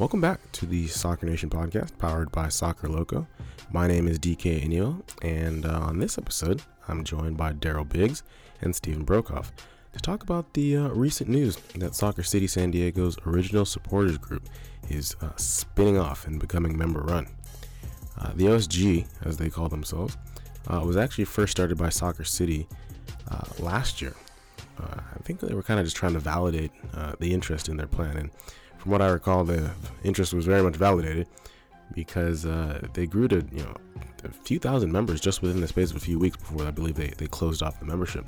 Welcome back to the Soccer Nation podcast powered by Soccer Loco. My name is DK Anil, and uh, on this episode, I'm joined by Daryl Biggs and Stephen Brokoff to talk about the uh, recent news that Soccer City San Diego's original supporters group is uh, spinning off and becoming member run. Uh, the OSG, as they call themselves, uh, was actually first started by Soccer City uh, last year. I think they were kind of just trying to validate the interest in their plan and from what I recall, the interest was very much validated because uh, they grew to you know a few thousand members just within the space of a few weeks before I believe they, they closed off the membership.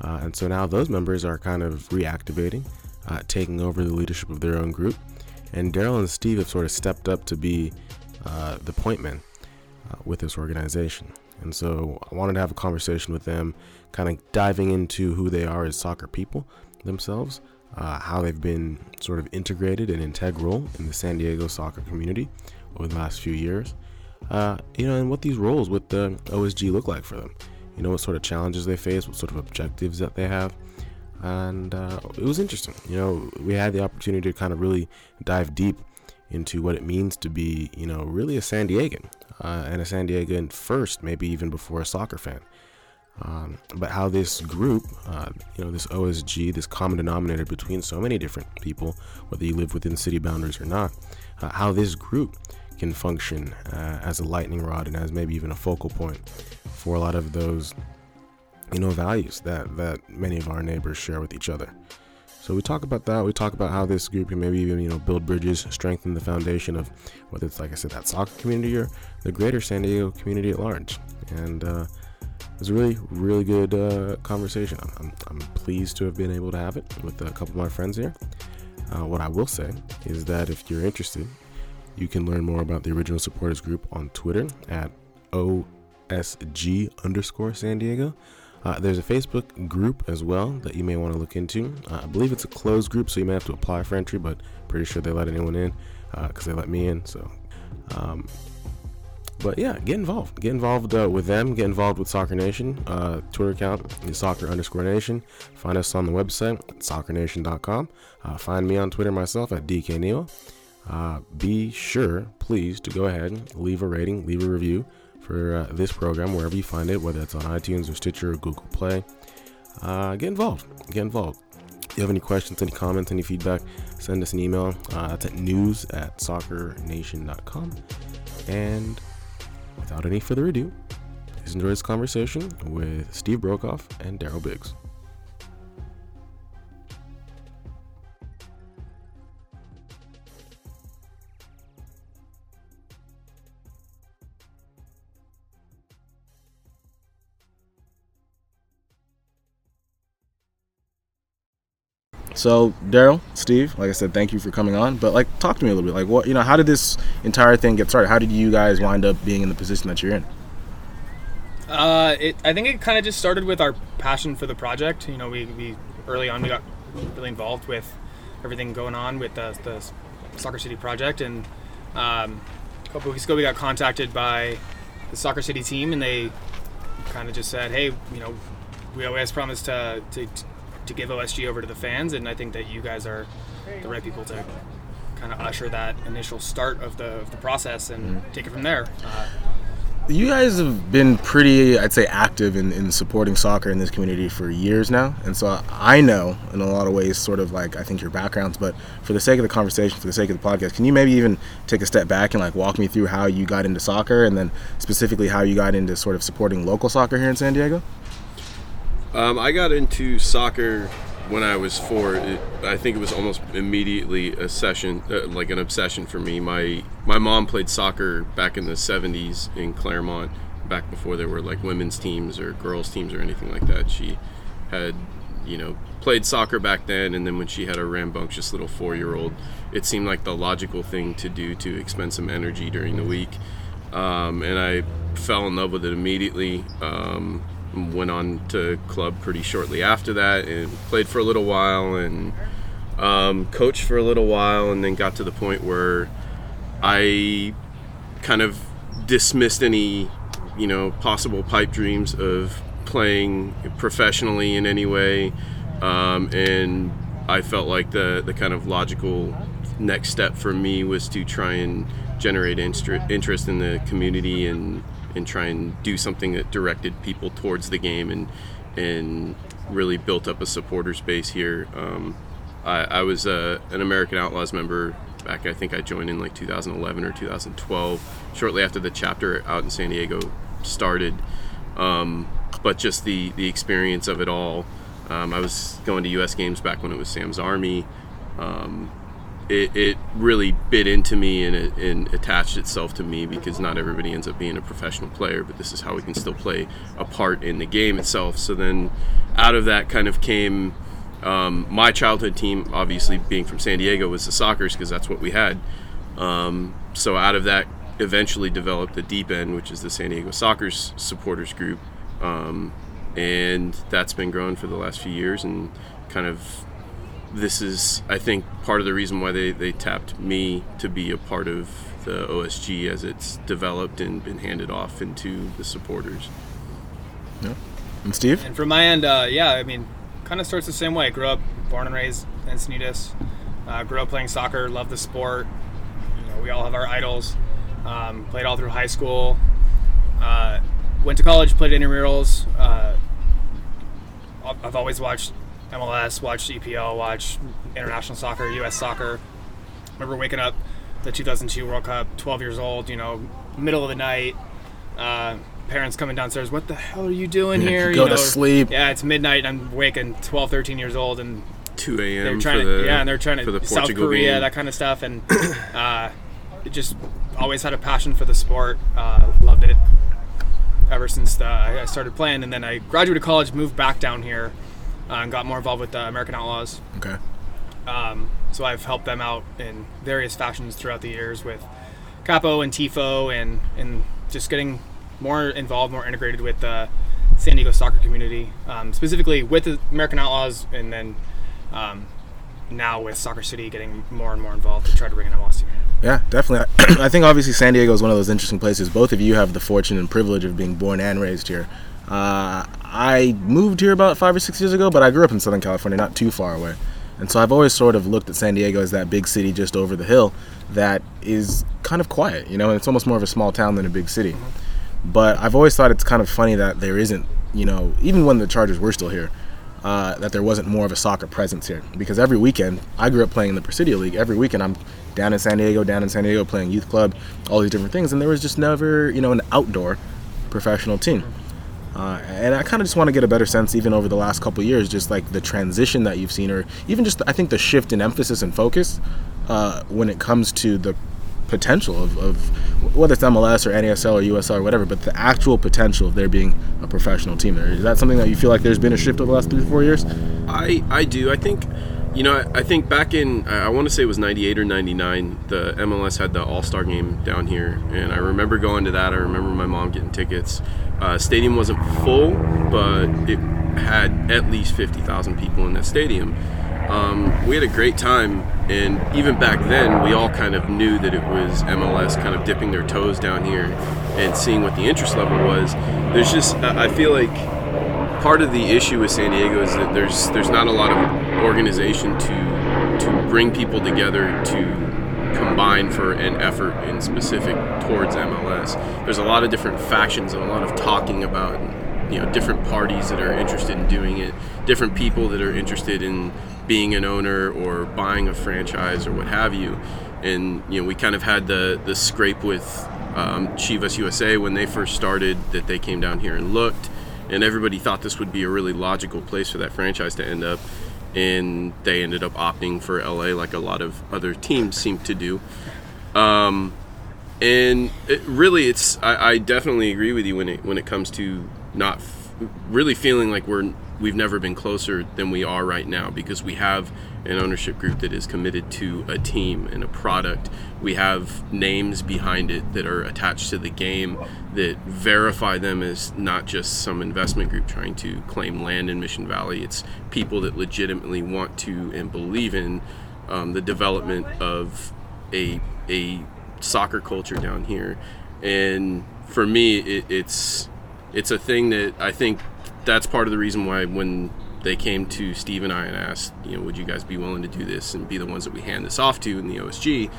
Uh, and so now those members are kind of reactivating, uh, taking over the leadership of their own group. And Daryl and Steve have sort of stepped up to be uh, the point men uh, with this organization. And so I wanted to have a conversation with them, kind of diving into who they are as soccer people themselves, uh, how they've been sort of integrated and integral in the San Diego soccer community over the last few years. Uh, you know, and what these roles with the OSG look like for them. You know, what sort of challenges they face, what sort of objectives that they have. And uh, it was interesting. You know, we had the opportunity to kind of really dive deep into what it means to be, you know, really a San Diegan uh, and a San Diegan first, maybe even before a soccer fan. Um, but how this group, uh, you know, this OSG, this common denominator between so many different people, whether you live within city boundaries or not, uh, how this group can function uh, as a lightning rod and as maybe even a focal point for a lot of those, you know, values that that many of our neighbors share with each other. So we talk about that. We talk about how this group can maybe even you know build bridges, strengthen the foundation of whether it's like I said that soccer community or the greater San Diego community at large, and uh, was a really, really good uh, conversation. I'm, I'm, pleased to have been able to have it with a couple of my friends here. Uh, what I will say is that if you're interested, you can learn more about the original supporters group on Twitter at OSG underscore San Diego. Uh, there's a Facebook group as well that you may want to look into. Uh, I believe it's a closed group, so you may have to apply for entry, but pretty sure they let anyone in because uh, they let me in. So um, but yeah, get involved. Get involved uh, with them. Get involved with Soccer Nation. Uh, Twitter account is soccer underscore nation. Find us on the website, soccernation.com. Uh, find me on Twitter myself at DK Neal. Uh, be sure, please, to go ahead and leave a rating, leave a review for uh, this program wherever you find it, whether it's on iTunes or Stitcher or Google Play. Uh, get involved. Get involved. If you have any questions, any comments, any feedback, send us an email. that's at news at soccernation.com. And without any further ado, please enjoy this conversation with Steve Brokoff and Daryl Biggs. So Daryl, Steve, like I said, thank you for coming on. But like, talk to me a little bit. Like, what you know, how did this entire thing get started? How did you guys wind up being in the position that you're in? Uh, it, I think it kind of just started with our passion for the project. You know, we, we early on we got really involved with everything going on with the, the Soccer City project, and um, a couple weeks ago we got contacted by the Soccer City team, and they kind of just said, "Hey, you know, we always promised to, to to give OSG over to the fans, and I think that you guys are the right people to kind of usher that initial start of the, of the process and mm-hmm. take it from there. Uh, you guys have been pretty, I'd say, active in, in supporting soccer in this community for years now. And so I know, in a lot of ways, sort of like I think your backgrounds, but for the sake of the conversation, for the sake of the podcast, can you maybe even take a step back and like walk me through how you got into soccer and then specifically how you got into sort of supporting local soccer here in San Diego? Um, I got into soccer when I was four. It, I think it was almost immediately a session, uh, like an obsession for me. My my mom played soccer back in the '70s in Claremont, back before there were like women's teams or girls teams or anything like that. She had, you know, played soccer back then, and then when she had a rambunctious little four-year-old, it seemed like the logical thing to do to expend some energy during the week. Um, and I fell in love with it immediately. Um, went on to club pretty shortly after that and played for a little while and um, coached for a little while and then got to the point where I kind of dismissed any you know possible pipe dreams of playing professionally in any way um, and I felt like the the kind of logical next step for me was to try and generate interest in the community and and try and do something that directed people towards the game and and really built up a supporters base here. Um, I, I, was uh, an American Outlaws member back. I think I joined in like 2011 or 2012, shortly after the chapter out in San Diego started. Um, but just the the experience of it all. Um, I was going to U.S. games back when it was Sam's Army. Um, it, it, really bit into me and, it, and attached itself to me because not everybody ends up being a professional player, but this is how we can still play a part in the game itself. So then, out of that kind of came um, my childhood team. Obviously, being from San Diego, was the Sockers because that's what we had. Um, so out of that, eventually developed the Deep End, which is the San Diego Sockers supporters group, um, and that's been growing for the last few years and kind of this is I think part of the reason why they, they tapped me to be a part of the OSG as it's developed and been handed off into the supporters. Yeah. And Steve? And from my end, uh, yeah, I mean, kind of starts the same way. I grew up, born and raised in Encinitas. Uh, grew up playing soccer, love the sport. You know, we all have our idols. Um, played all through high school. Uh, went to college, played intramurals. Uh, I've always watched MLS, watched EPL, watched international soccer, U.S. soccer. Remember waking up the 2002 World Cup, 12 years old, you know, middle of the night. Uh, parents coming downstairs, what the hell are you doing yeah, here? Go you know, to sleep. Yeah, it's midnight. I'm waking 12, 13 years old, and 2 a.m. They're trying to, the, yeah, and they're trying to South Portugal Korea, game. that kind of stuff, and uh, it just always had a passion for the sport. Uh, loved it ever since the, I started playing, and then I graduated college, moved back down here, uh, and got more involved with the American Outlaws. Okay. Um, so I've helped them out in various fashions throughout the years with Capo and Tifo, and and just getting more involved, more integrated with the San Diego soccer community, um, specifically with the American Outlaws, and then um, now with Soccer City, getting more and more involved to try to bring an MLS team. Yeah, definitely. I think obviously San Diego is one of those interesting places. Both of you have the fortune and privilege of being born and raised here. Uh, I moved here about five or six years ago, but I grew up in Southern California, not too far away. And so I've always sort of looked at San Diego as that big city just over the hill that is kind of quiet, you know, and it's almost more of a small town than a big city. But I've always thought it's kind of funny that there isn't, you know, even when the Chargers were still here, uh, that there wasn't more of a soccer presence here. Because every weekend, I grew up playing in the Presidio League. Every weekend, I'm down in San Diego, down in San Diego playing youth club, all these different things, and there was just never, you know, an outdoor professional team. Uh, and I kind of just want to get a better sense, even over the last couple years, just like the transition that you've seen, or even just I think the shift in emphasis and focus uh, when it comes to the potential of, of, whether it's MLS or NASL or USL or whatever, but the actual potential of there being a professional team there. Is that something that you feel like there's been a shift over the last three, to four years? I, I do. I think, you know, I, think back in, I want to say it was 98 or 99, the MLS had the All Star game down here. And I remember going to that. I remember my mom getting tickets. Uh, stadium wasn't full, but it had at least 50,000 people in that stadium. Um, we had a great time, and even back then, we all kind of knew that it was MLS kind of dipping their toes down here and seeing what the interest level was. There's just, I feel like part of the issue with San Diego is that there's there's not a lot of organization to to bring people together to combine for an effort in specific towards MLS. There's a lot of different factions and a lot of talking about you know different parties that are interested in doing it, different people that are interested in being an owner or buying a franchise or what have you. And you know, we kind of had the the scrape with um, Chivas USA when they first started that they came down here and looked, and everybody thought this would be a really logical place for that franchise to end up. And they ended up opting for LA, like a lot of other teams seem to do. Um, and it, really, it's I, I, definitely agree with you when it when it comes to not f- really feeling like we're we've never been closer than we are right now because we have an ownership group that is committed to a team and a product. We have names behind it that are attached to the game that verify them as not just some investment group trying to claim land in Mission Valley. It's people that legitimately want to and believe in um, the development of a a soccer culture down here. And for me, it, it's it's a thing that I think that's part of the reason why when they came to Steve and I and asked, you know, would you guys be willing to do this and be the ones that we hand this off to in the OSG?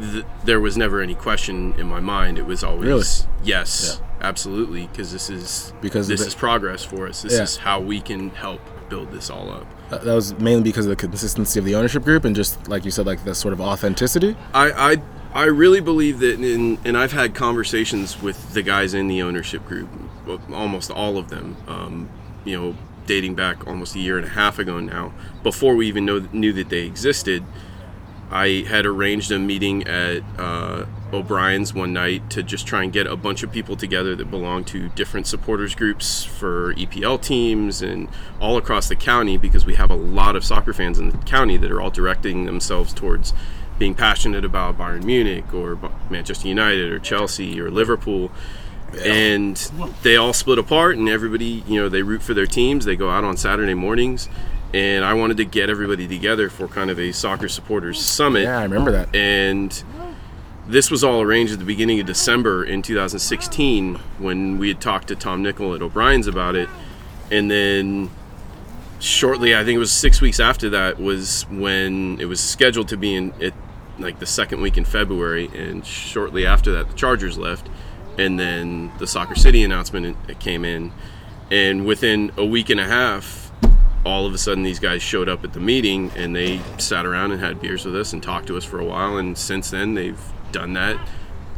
Th- there was never any question in my mind. It was always Really? yes, absolutely, because this is Because this the- is progress for us. This Yeah. is how we can help build this all up. That that was mainly because of the consistency of the ownership group and just like you said, like the sort of authenticity. I, I I really believe that, in, and I've had conversations with the guys in the ownership group, almost all of them. Um, you know, dating back almost a year and a half ago now, before we even know, knew that they existed. I had arranged a meeting at uh, O'Brien's one night to just try and get a bunch of people together that belong to different supporters groups for EPL teams and all across the county because we have a lot of soccer fans in the county that are all directing themselves towards being passionate about Bayern Munich or Manchester United or Chelsea or Liverpool. And they all split apart, and everybody, you know, they root for their teams. They go out on Saturday mornings, and I wanted to get everybody together for kind of a soccer supporters summit. Yeah, I remember that. and this was all arranged at the beginning of December in 2016 when we had talked to Tom Nickel at O'Brien's about it, and then shortly, I think it was six weeks after that, was when it was scheduled to be in it, like the second week in February, and shortly after that, the Chargers left, and then the Soccer City announcement came in, and within a week and a half, all of a sudden these guys showed up at the meeting and they sat around and had beers with us and talked to us for a while, and since then they've done that,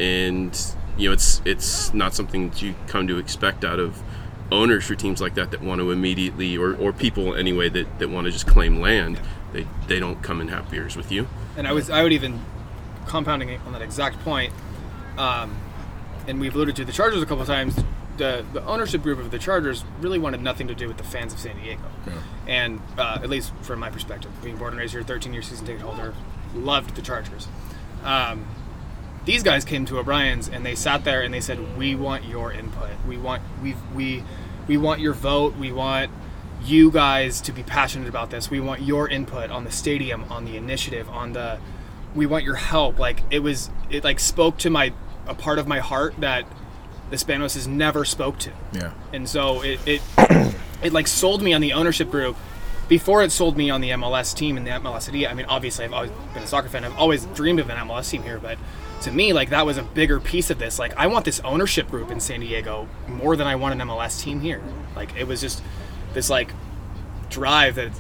and you know it's it's not something that you come to expect out of owners for teams like that that want to immediately or, or people anyway that, that want to just claim land. They they don't come and have beers with you. And I was I would even compounding on that exact point. Um, and we've alluded to the Chargers a couple times. The the ownership group of the Chargers really wanted nothing to do with the fans of San Diego. And uh, at least from my perspective, being born and raised here, 13 year season ticket holder, loved the Chargers. Um, these guys came to O'Brien's and they sat there and they said, "We want your input. We want we we we want your vote. We want you guys to be passionate about this. We want your input on the stadium, on the initiative, on the. We want your help. Like it was, it like spoke to my a part of my heart that the Spanos has never spoke to Yeah. and so it it, it like sold me on the ownership group before it sold me on the MLS team and the MLS city. I mean, obviously, I've always been a soccer fan. I've always dreamed of an MLS team here, but to me, like that was a bigger piece of this. Like, I want this ownership group in San Diego more than I want an MLS team here. Like, it was just this like drive that.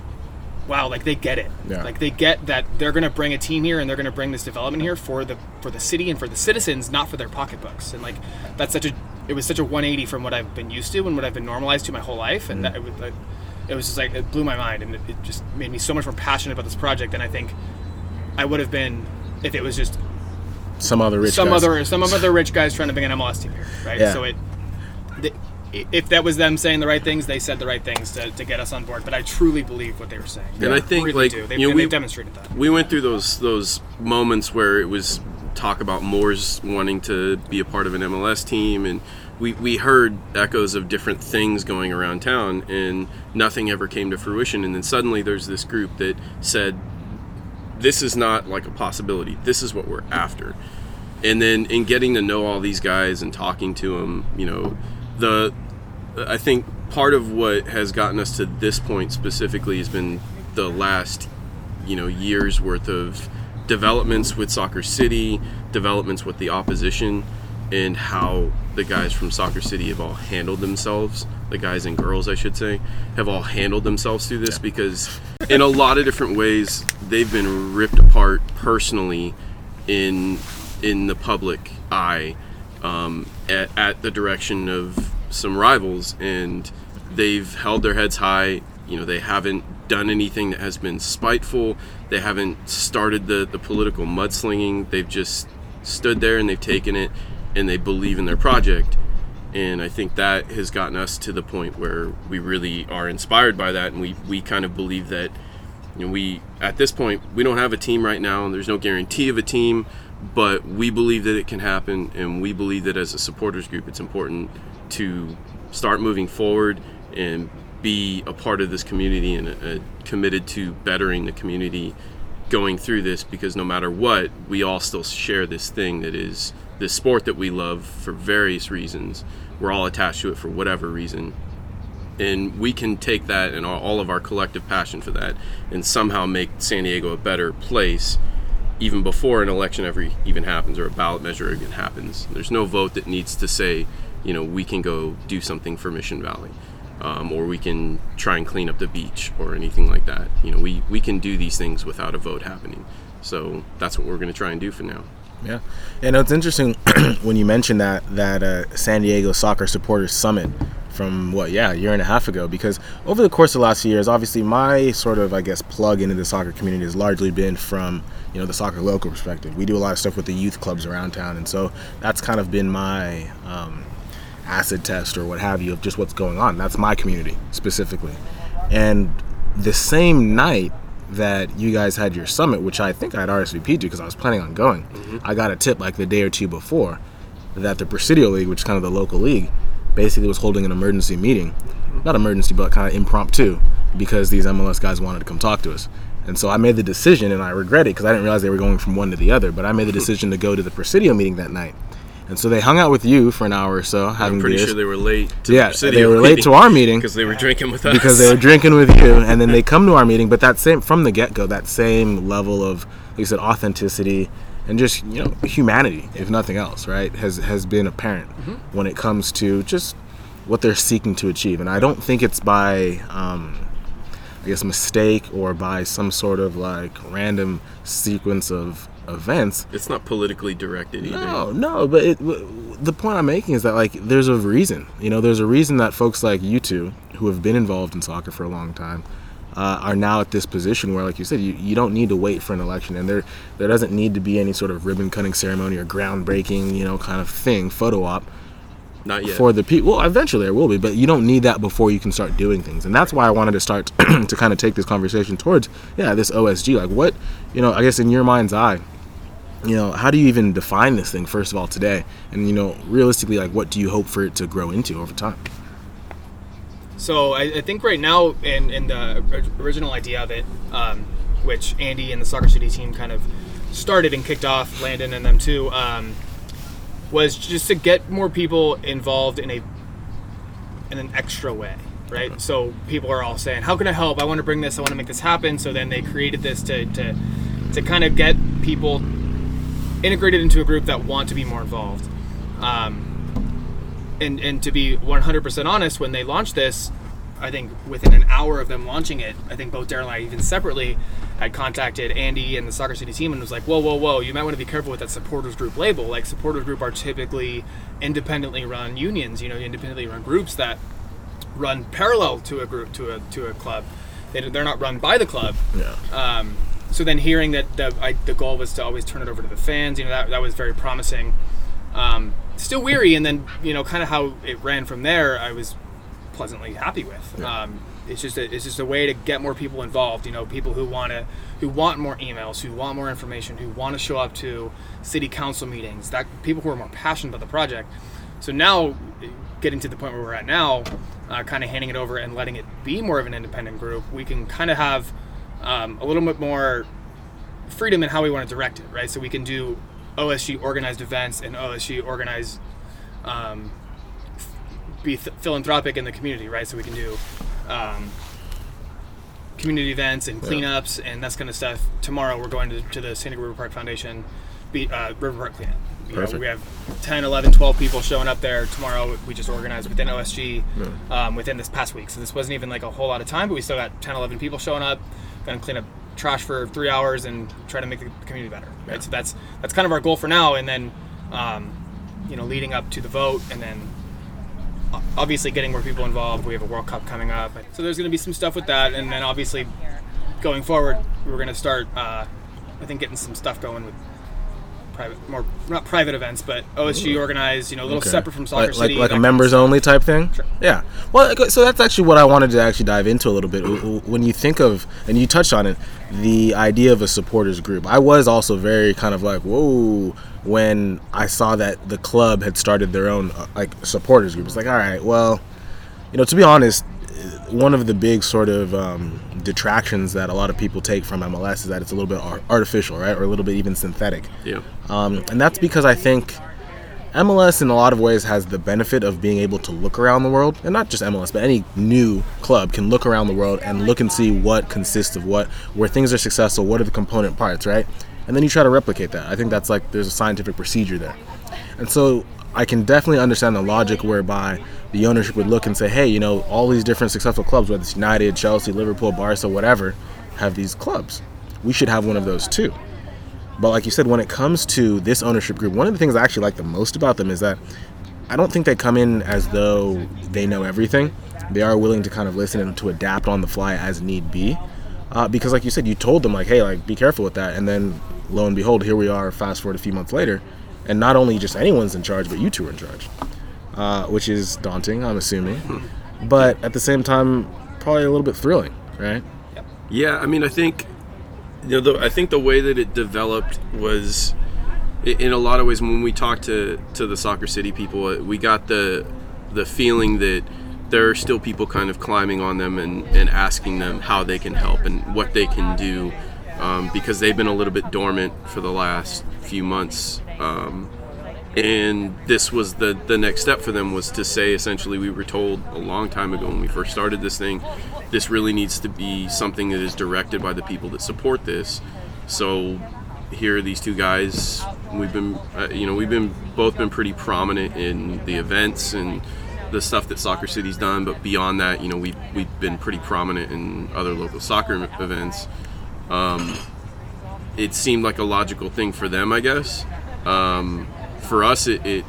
Wow, like they get it. Yeah. Like they get that they're gonna bring a team here and they're gonna bring this development here for the for the city and for the citizens, not for their pocketbooks. And like that's such a it was such a 180 from what I've been used to and what I've been normalized to my whole life. And mm-hmm. that it was, like, it was just like it blew my mind and it, it just made me so much more passionate about this project than I think I would have been if it was just Some other rich some guys. other some other rich guys trying to bring an MLS team here, right? Yeah. So it, the, if that was them saying the right things, they said the right things to, to get us on board. But I truly believe what they were saying. And I think, really like, do. They've, you know, we- they've demonstrated that. we went through those those moments where it was talk about Moore's wanting to be a part of an MLS team, and we, we heard echoes of different things going around town, and nothing ever came to fruition. And then suddenly there's this group that said, "This is not like a possibility. This is what we're after." And then in getting to know all these guys and talking to them, you know, the I think part of what has gotten us to this point specifically has been the last, you know, years worth of developments with Soccer City, developments with the opposition, and how the guys from Soccer City have all handled themselves. The guys and girls, I should say, have all handled themselves through this because, in a lot of different ways, they've been ripped apart personally in in the public eye um, at, at the direction of some rivals, and they've held their heads high. You know, they haven't done anything that has been spiteful. They haven't started the, the political mudslinging. They've just stood there and they've taken it, and they believe in their project. And I think that has gotten us to the point where we really are inspired by that, and we, we kind of believe that you know, we at this point we don't have a team right now and there's no guarantee of a team but we believe that it can happen and we believe that as a supporters group it's important to start moving forward and be a part of this community and uh, committed to bettering the community going through this because no matter what we all still share this thing that is this sport that we love for various reasons. We're all attached to it for whatever reason. And we can take that and all of our collective passion for that and somehow make San Diego a better place even before an election ever even happens or a ballot measure even happens. There's no vote that needs to say, you know, we can go do something for Mission Valley. Um, or we can try and clean up the beach or anything like that. You know, we, we can do these things without a vote happening. So that's what we're going to try and do for now. Yeah, and it's interesting when you mentioned that that uh, San Diego Soccer Supporters Summit from what yeah a year and a half ago because over the course of the last few years obviously my sort of i guess plug into the soccer community has largely been from you know the Soccer Loco perspective. We do a lot of stuff with the youth clubs around town and so that's kind of been my um, acid test or what have you of just what's going on. That's my community specifically. And the same night that you guys had your summit which i think i had rsvp'd to because i was planning on going mm-hmm. i got a tip like the day or two before that the presidio league which is kind of the local league basically was holding an emergency meeting, not emergency, but kind of impromptu, because these MLS guys wanted to come talk to us. And so I made the decision, and I regret it because I didn't realize they were going from one to the other. But I made the hmm. decision to go to the Presidio meeting that night. And so they hung out with you for an hour or so, having I'm pretty beers. sure they were late. To yeah, the they were late to our meeting because they were drinking with us. because they were drinking with you, and then they come to our meeting. But that same from the get go, that same level of, like you said, authenticity and just you know humanity, if nothing else, right, has has been apparent mm-hmm. when it comes to just what they're seeking to achieve. And I don't think it's by, um, I guess, mistake or by some sort of like random sequence of events. It's not politically directed either. No, no. But it, the point I'm making is that like there's a reason. You know, there's a reason that folks like you two, who have been involved in soccer for a long time, uh, are now at this position where, like you said, you, you don't need to wait for an election, and there there doesn't need to be any sort of ribbon cutting ceremony or groundbreaking, you know, kind of thing, photo op not yet. For the people, well, eventually there will be, but you don't need that before you can start doing things. And that's why I wanted to start to kind of take this conversation towards, yeah, this OSG. Like, what, you know, I guess in your mind's eye, you know, how do you even define this thing, first of all, today? And, you know, realistically, like, what do you hope for it to grow into over time? So I, I think right now, in, in the original idea of it, um, which Andy and the Soccer City team kind of started and kicked off, Landon and them too, um, was just to get more people involved in a in an extra way right? So people are all saying how can i help? I want to bring this i want to make this happen. So then they created this to to to kind of get people integrated into a group that want to be more involved. Um, and and to be 100% honest when they launched this i think within an hour of them launching it i think both daryl and i even separately had contacted Andy and the Soccer City team and was like, whoa, whoa, whoa, you might want to be careful with that supporters group label. Like supporters group are typically independently run unions, you know, independently run groups that run parallel to a group to a to a club. They, they're not run by the club. Yeah. Um, so then hearing that the I, the goal was to always turn it over to the fans, you know, that that was very promising. Um, still weary, and then you know, kind of how it ran from there, I was pleasantly happy with. Um, it's just a, it's just a way to get more people involved. You know, people who want to who want more emails, who want more information, who want to show up to city council meetings. That people who are more passionate about the project. So now, getting to the point where we're at now, uh, kind of handing it over and letting it be more of an independent group, we can kind of have um, a little bit more freedom in how we want to direct it, right? So we can do OSG organized events and OSG organized um, be th- philanthropic in the community, right? So we can do um, community events and cleanups yeah. and that kind of stuff. Tomorrow we're going to, to the Santa River Park Foundation be, uh, River Park cleanup. You know, we have 10, 11, 12 people showing up there tomorrow. We just organized within OSG yeah. um, within this past week. So this wasn't even like a whole lot of time, but we still got 10, 11 people showing up. Going to clean up trash for three hours and try to make the community better. Right. Yeah. So that's that's kind of our goal for now. And then, um, you know, leading up to the vote, and then obviously getting more people involved. We have a World Cup coming up, so there's going to be some stuff with that, and then obviously going forward, we're going to start. Uh, I think getting some stuff going with private, more not private events, but OSG organized. You know, a little okay. separate from Soccer like, City, like, like a members only type thing. Sure. Yeah. Well, so that's actually what I wanted to actually dive into a little bit. When you think of, and you touched on it, the idea of a supporters group. I was also very kind of like, whoa when I saw that the club had started their own uh, like supporters group. It's like, all right, well, you know, to be honest, one of the big sort of um, detractions that a lot of people take from MLS is that it's a little bit artificial, right, or a little bit even synthetic. Yeah. Um, and that's because I think MLS in a lot of ways has the benefit of being able to look around the world, and not just MLS, but any new club can look around the world and look and see what consists of what, where things are successful, what are the component parts, right? And then you try to replicate that. I think that's like there's a scientific procedure there. And so I can definitely understand the logic whereby the ownership would look and say, hey, you know, all these different successful clubs, whether it's United, Chelsea, Liverpool, Barca, whatever, have these clubs. We should have one of those too. But like you said, when it comes to this ownership group, one of the things I actually like the most about them is that I don't think they come in as though they know everything. They are willing to kind of listen and to adapt on the fly as need be. Uh, because like you said, you told them like, hey, like be careful with that, and then lo and behold, here we are. Fast forward a few months later, and not only just anyone's in charge, but you two are in charge, uh, which is daunting, I'm assuming, but at the same time, probably a little bit thrilling, right? Yeah, I mean, I think you know, the, I think the way that it developed was, in a lot of ways, when we talked to to the Soccer City people, uh, we got the the feeling that there are still people kind of climbing on them and, and asking them how they can help and what they can do um, because they've been a little bit dormant for the last few months. Um, and this was the the next step for them was to say essentially we were told a long time ago when we first started this thing this really needs to be something that is directed by the people that support this. So here are these two guys. We've been uh, you know we've been both been pretty prominent in the events and the stuff that soccer city's done but beyond that you know we we've been pretty prominent in other local soccer events. Um, it seemed like a logical thing for them i guess. Um, for us it, it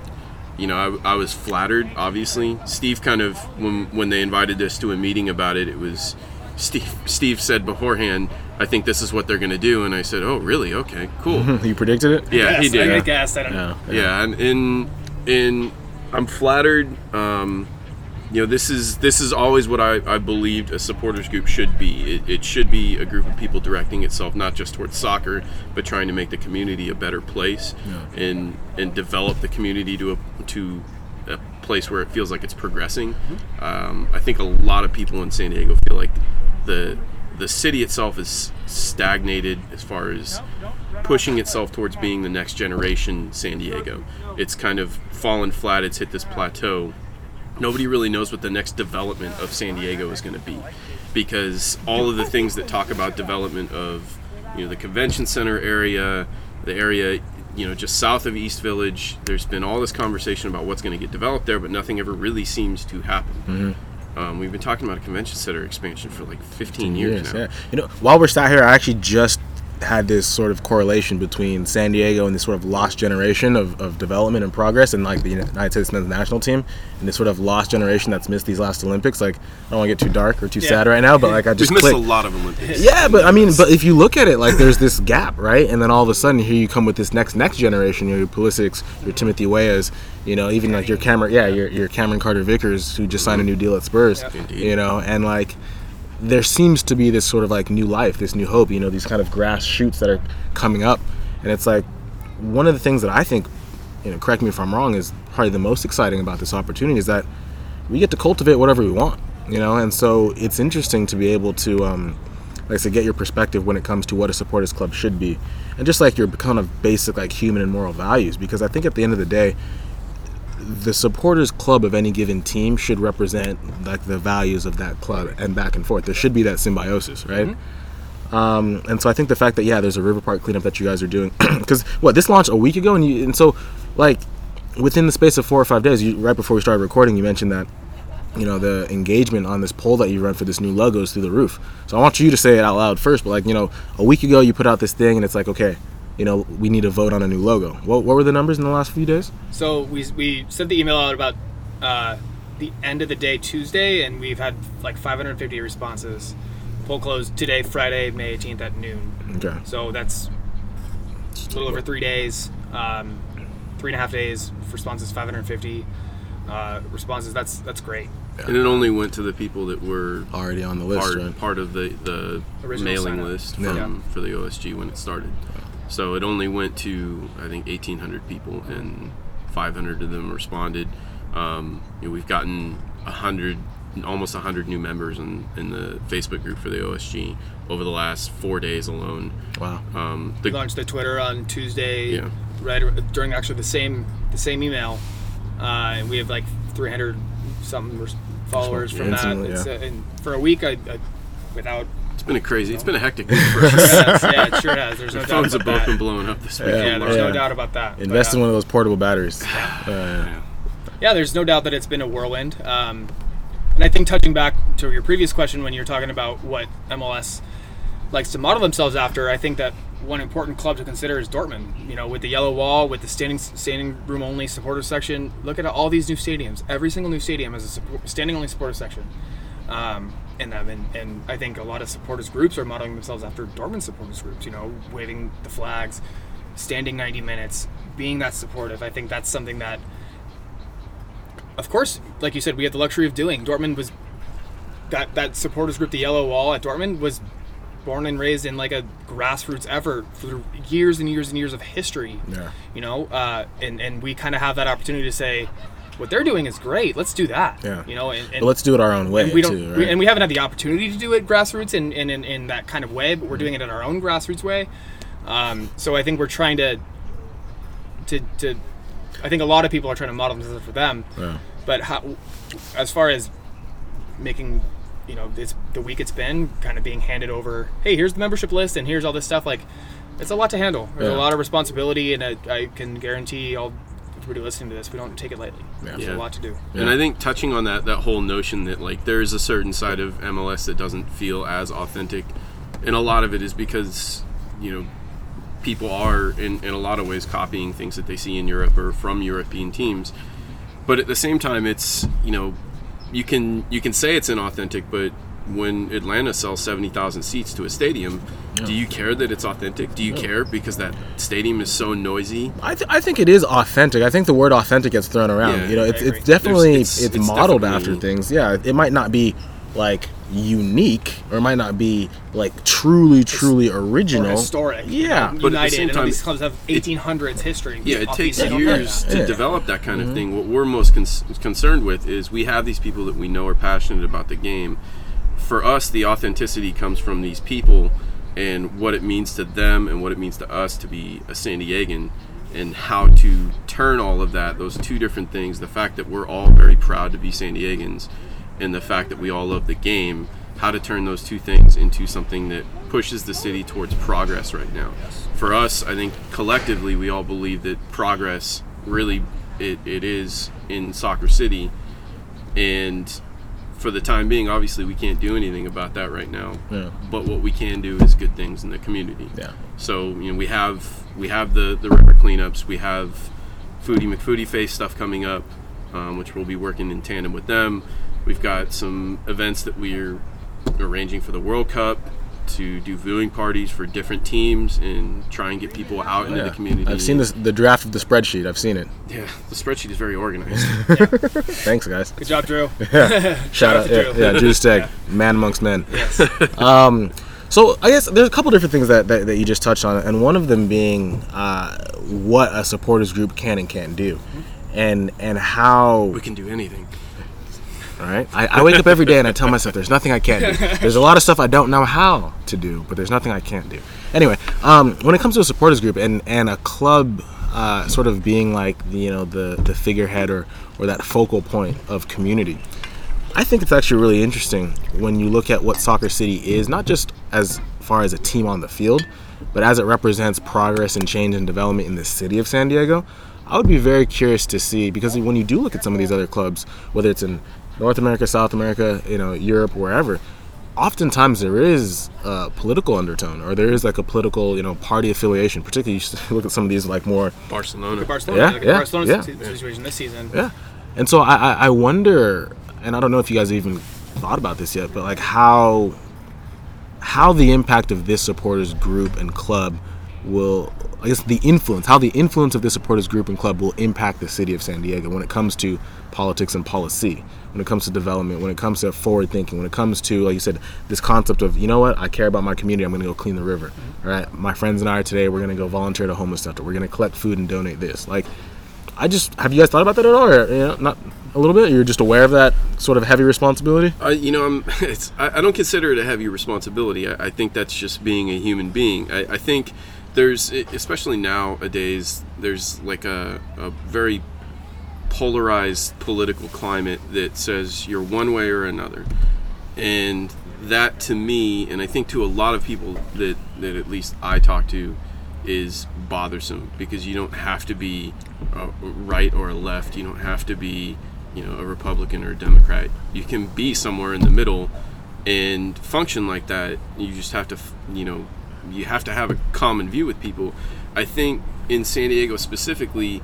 you know I, I was flattered obviously steve kind of when when they invited us to a meeting about it it was steve steve said beforehand i think this is what they're going to do and i said oh really okay cool you predicted it? yeah he did. I guess I don't know. Yeah. yeah and in in i'm flattered um you know this is this is always what I, I believed a supporters group should be it, it should be a group of people directing itself not just towards soccer but trying to make the community a better place and and develop the community to a to a place where it feels like it's progressing um, i think a lot of people in san diego feel like the the city itself is stagnated as far as pushing itself towards being the next generation San Diego. It's kind of fallen flat, it's hit this plateau. Nobody really knows what the next development of San Diego is going to be because all of the things that talk about development of you know the convention center area, the area you know just south of East Village, there's been all this conversation about what's going to get developed there, but nothing ever really seems to happen. Um, we've been talking about a convention center expansion for like 15 years Yes, now. yeah. You know, while we're sat here, I actually just had this sort of correlation between San Diego and this sort of lost generation of, of development and progress, and like the United States men's national team, and this sort of lost generation that's missed these last Olympics. Like, I don't want to get too dark or too Yeah. sad right now, but like I We've just missed clicked. a lot of Olympics. Yeah, but I mean, but if you look at it, like there's this gap, right? And then all of a sudden, here you come with this next next generation. You know, your Pulisic's, your Timothy Weahs, you know, even like your Cameron, yeah, your your Cameron Carter Vickers, who just signed a new deal at Spurs. Indeed. You know, and like there seems to be this sort of like new life, this new hope. You know, these kind of grass shoots that are coming up, and it's like one of the things that I think, you know, correct me if I'm wrong, is probably the most exciting about this opportunity is that we get to cultivate whatever we want, you know, and so it's interesting to be able to, um, like I said, get your perspective when it comes to what a supporters club should be, and just like your kind of basic like human and moral values, because I think at the end of the day, the supporters club of any given team should represent like the values of that club and back and forth. There should be that symbiosis, right? Um, and so I think the fact that yeah, there's a River Park cleanup that you guys are doing, because what this launched a week ago, and you and so like within the space of four or five days, you, right before we started recording, you mentioned that you know the engagement on this poll that you run for this new logo is through the roof. So I want you to say it out loud first, but like you know, a week ago you put out this thing, and it's like okay, you know, we need to vote on a new logo. What, what were the numbers in the last few days? So we, we sent the email out about uh, the end of the day Tuesday, and we've had like 550 responses. Poll closed today, Friday, May 18th at noon. Okay. So that's a little over three days, um, three and a half days. Responses 550 uh, responses. That's that's great. And it only went to the people that were Already on the list, part, right? part of the, the Original mailing list from, Yeah. for the OSG when it started. So it only went to, I think, 1,800 people, and 500 of them responded. Um, you know, we've gotten 100, almost 100 new members in, in the Facebook group for the OSG over the last four days alone. Wow. Um, We launched the Twitter on Tuesday. Yeah. right during actually the same the same email. Uh, we have like 300 something followers from that. Instantly, It's, yeah. uh, and for a week, I, I without It's been a crazy. It's been a hectic week for us. yes, yeah, it sure has. There's no The doubt phones have about both been that. blown up this week. Yeah, there's no doubt about that. But, Invest in uh, one of those portable batteries. Uh, yeah, there's no doubt that it's been a whirlwind. Um, and I think touching back to your previous question when you're talking about what MLS likes to model themselves after, I think that one important club to consider is Dortmund. You know, with the yellow wall, with the standing standing room only supporter section. Look at all these new stadiums. Every single new stadium has a support, standing only supporter section. Um, in them, and, and I think a lot of supporters groups are modeling themselves after Dortmund supporters groups. You know, waving the flags, standing 90 minutes, being that supportive. I think that's something that of course, like you said, we had the luxury of doing. Dortmund was that that supporters group, the Yellow Wall at Dortmund, was born and raised in like a grassroots effort for years and years and years of history. Yeah. You know, uh, and and we kind of have that opportunity to say, what they're doing is great. Let's do that. Yeah. You know, and, and let's do it our own way and we don't, too, right? we, and we haven't had the opportunity to do it grassroots and in, in, in that kind of way, but we're doing it in our own grassroots way. Um, so I think we're trying to, to, to, I think a lot of people are trying to model this for them. Yeah. But how, as far as making, you know, it's the week it's been kind of being handed over. Hey, here's the membership list, and here's all this stuff. Like, it's a lot to handle. There's Yeah. a lot of responsibility, and I, I can guarantee all everybody listening to this, we don't take it lightly. There's Yeah. a lot to do. And I think touching on that that whole notion that like there's a certain side of MLS that doesn't feel as authentic, and a lot of it is because you know people are in, in a lot of ways copying things that they see in Europe or from European teams. But at the same time, it's you know you can you can say it's inauthentic, but when Atlanta sells seventy thousand seats to a stadium, do you care that it's authentic? Do you care because that stadium is so noisy? I, th- I think it is authentic. I think the word authentic gets thrown around. Yeah, you know, it's, it's definitely There's- it's, it's- it's modeled definitely- after things. Yeah, it might not be like unique or it might not be like truly truly original. Or historic. Yeah. United, But at the same and all time, these clubs have 1800s history. Yeah, it Off takes years to Yeah. develop that kind of mm-hmm. thing. What we're most cons- concerned with is we have these people that we know are passionate about the game. For us, the authenticity comes from these people and what it means to them and what it means to us to be a San Diegan and how to turn all of that, those two different things, the fact that we're all very proud to be San Diegans and the fact that we all love the game, how to turn those two things into something that pushes the city towards progress right now. For us, I think collectively we all believe that progress really it, it is in Soccer City and for the time being obviously we can't do anything about that right now. Yeah. But what we can do is good things in the community. Yeah. So you know we have we have the the river cleanups. We have Foodie McFoodie Face stuff coming up, um, which we'll be working in tandem with them. We've got some events that we're arranging for the World Cup to do viewing parties for different teams and try and get people out into the community. I've seen this the draft of the spreadsheet. I've seen it. Yeah, the spreadsheet is very organized. Thanks, guys. Good job, Drew. Shout out out, to yeah, Drew. yeah, Drew Steg, man amongst men. Yes. Um, so I guess there's a couple different things that, that, that you just touched on, and one of them being uh, what a supporters group can and can't do, and and how we can do anything. All right. I, I wake up every day and I tell myself there's nothing I can't do. There's a lot of stuff I don't know how to do, but there's nothing I can't do. Anyway, um, when it comes to a supporters group and, and a club uh, sort of being like the, you know the, the figurehead or, or that focal point of community, I think it's actually really interesting when you look at what Soccer City is, not just as far as a team on the field, but as it represents progress and change and development in the city of San Diego. I would be very curious to see because when you do look at some of these other clubs, whether it's in North America, South America, you know, Europe, wherever, oftentimes there is a political undertone or there is like a political, you know, party affiliation. Particularly, you should look at some of these like more Barcelona. Barcelona, Yeah, look at yeah, Barcelona's yeah. situation this season. Yeah, and so I, I, I wonder, and I don't know if you guys even thought about this yet, but like how how the impact of this supporters group and club will, I guess, the influence, how the influence of this supporters group and club will impact the city of San Diego when it comes to politics and policy, when it comes to development, when it comes to forward thinking, when it comes to, like you said, this concept of, you know what, I care about my community, I'm going to go clean the river. All right, my friends and I are today, we're going to go volunteer at a homeless shelter. We're going to collect food and donate this. Like, I just have you guys thought about that at all, or you know, not a little bit? You're just aware of that sort of heavy responsibility. I, you know, I'm. It's. I, I don't consider it a heavy responsibility. I, I think that's just being a human being. I, I think there's especially nowadays there's like a, a very polarized political climate that says you're one way or another. And that to me and i think to a lot of people that that at least i talk to is bothersome because you don't have to be a right or left. You don't have to be you know a republican or a democrat. You can be somewhere in the middle and function like that. You just have to you know you have to have a common view with people. I think in san diego specifically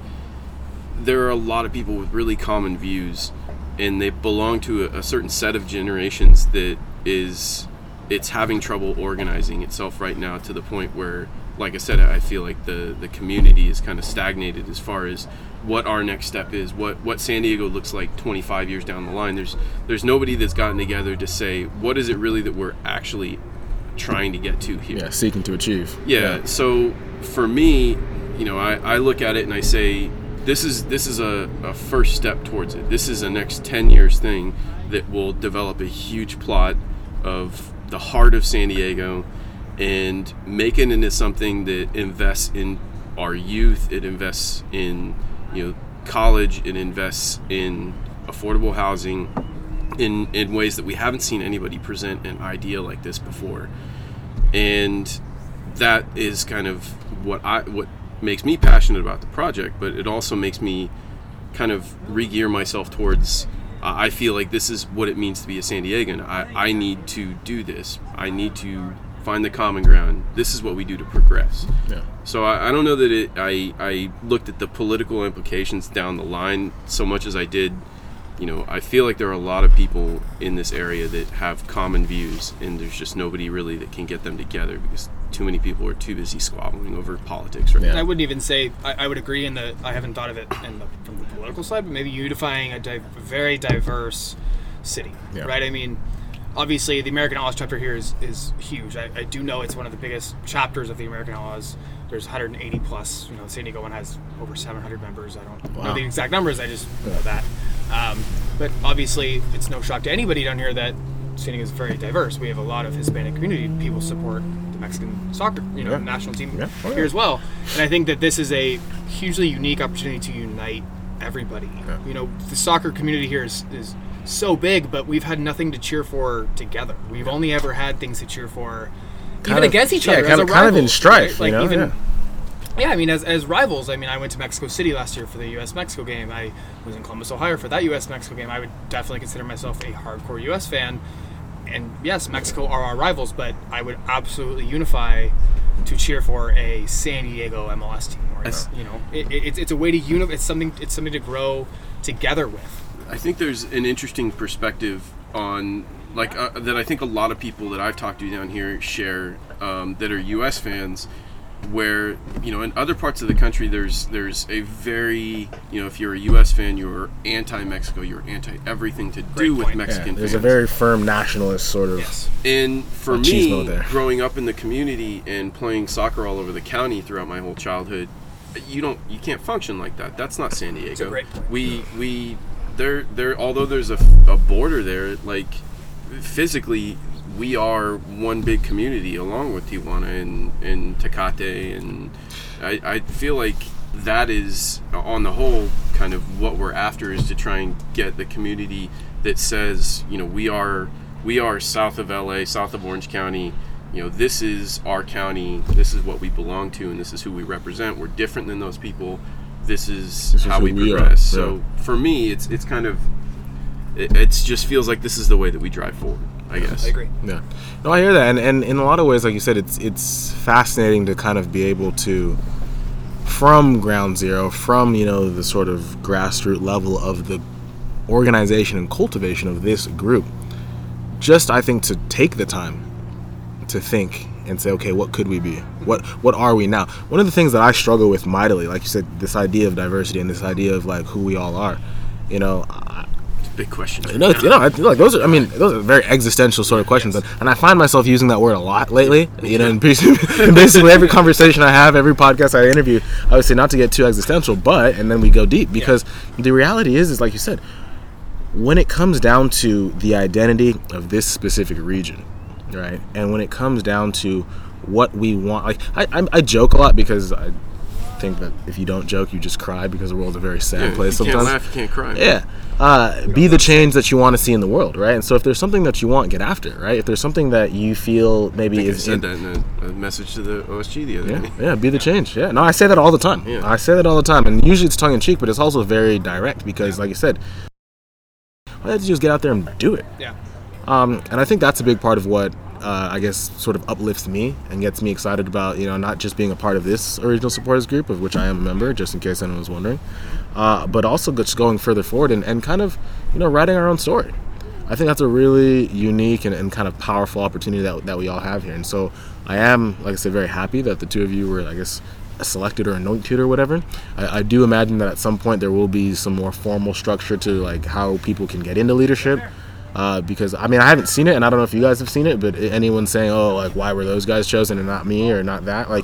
there are a lot of people with really common views and they belong to a, a certain set of generations that is it's having trouble organizing itself right now to the point where like i said i feel like the the community is kind of stagnated as far as what our next step is what what san diego looks like 25 years down the line. There's there's nobody that's gotten together to say what is it really that we're actually trying to get to here? Yeah, seeking to achieve. yeah, so for me you know I, I look at it and i say this is this is a, a first step towards it. This is a next 10 years thing that will develop a huge plot of the heart of san diego and make it into something that invests in our youth it invests in you know college it invests in affordable housing in in ways that we haven't seen anybody present an idea like this before. And that is kind of what I what makes me passionate about the project but it also makes me kind of re-gear myself towards uh, I feel like this is what it means to be a San Diegan. I, I need to do this. I need to find the common ground. This is what we do to progress. Yeah. so I, I don't know that it I, I looked at the political implications down the line so much as I did you know, I feel like there are a lot of people in this area that have common views, and there's just nobody really that can get them together because too many people are too busy squabbling over politics right Yeah. And I wouldn't even say I, I would agree in the I haven't thought of it in the, from the political side, but maybe unifying a di- very diverse city, Yeah. right? I mean, obviously the American Outlaws chapter here is is huge. I, I do know it's one of the biggest chapters of the American Outlaws. There's 180 plus. You know, San Diego one has over 700 members. I don't know the exact numbers. I just know that. Um, but obviously, it's no shock to anybody down here that San Diego is very diverse. We have a lot of Hispanic community. People support the Mexican soccer, you know, Yeah. national team Yeah. Oh, yeah. here as well. And I think that this is a hugely unique opportunity to unite everybody. You know, the soccer community here is, is so big, but we've had nothing to cheer for together. We've only ever had things to cheer for, Kind even of- against each other. kind as of- a kind of in strife, right? you Like know? even, Yeah. yeah, I mean, as, as rivals, I mean, I went to Mexico City last year for the U.S. Mexico game. I was in Columbus, Ohio for that U.S. Mexico game. I would definitely consider myself a hardcore U.S. fan. And yes, Mexico are our rivals, but I would absolutely unify to cheer for a San Diego MLS team. Or it's, you know, it, it, it's, it's a way to unify. It's something. It's something to grow together with. I think there's an interesting perspective on like uh, that. I think a lot of people that I've talked to down here share um, that are U.S. fans, where you know in other parts of the country there's there's a very you know if you're a U.S. fan you're anti-Mexico, you're anti everything to Great do with point. Yeah, Mexican there's fans. a very firm nationalist sort of. Yes. And for me, growing up in the community and playing soccer all over the county throughout my whole childhood, you don't you can't function like that. That's not San Diego. great point. We we there there although there's a, a border there, like physically we are one big community along with Tijuana and, and Tecate and I, I feel like that is on the whole kind of what we're after is to try and get the community that says you know we are we are south of LA south of Orange County. You know this is our county this is what we belong to and this is who we represent. We're different than those people. This is This is how who we we progress. Yeah. so for me it's it's kind of it it's just feels like this is the way that we drive forward I guess I agree. Yeah. No, I hear that, and, and in a lot of ways, like you said, it's it's fascinating to kind of be able to, from ground zero, from you know the sort of grassroots level of the organization and cultivation of this group, just I think to take the time to think and say, okay, what could we be? What what are we now? One of the things that I struggle with mightily, like you said, this idea of diversity and this idea of like who we all are. You know, I, big questions. you know, you know, I like those are. I mean, those are very existential sort of questions, and, and I find myself using that word a lot lately. You know, in basically, basically every conversation I have, every podcast I interview, I would say not to get too existential, but and then we go deep because the reality is, is like you said, when it comes down to the identity of this specific region, right, and when it comes down to what we want. Like I, I, I joke a lot because I think that if you don't joke, you just cry because the world's a very sad Yeah, place you sometimes. can't laugh, you can't cry. man. Yeah. Uh, be the change that you want to see in the world, right? And so if there's something that you want, get after, it, right? If there's something that you feel maybe I think I is said in- that in a, a message to the OSG the other yeah, day. yeah, be the change. Yeah, no, I say that all the time. Yeah. I say that all the time, and usually it's tongue in cheek, but it's also very direct because, like you said, all you have to do is get out there and do it. Yeah. Um, and I think that's a big part of what uh, I guess sort of uplifts me and gets me excited about you know not just being a part of this original supporters group of which I am a member, just in case anyone was wondering, uh, but also just going further forward and, and kind of you know writing our own story. I think that's a really unique and, and kind of powerful opportunity that, that we all have here. And so I am, like I said, very happy that the two of you were, I guess, selected or anointed or whatever. I, I do imagine that at some point there will be some more formal structure to like how people can get into leadership. Uh, because I mean I haven't seen it and I don't know if you guys have seen it, but anyone saying oh like why were those guys chosen and not me or not that like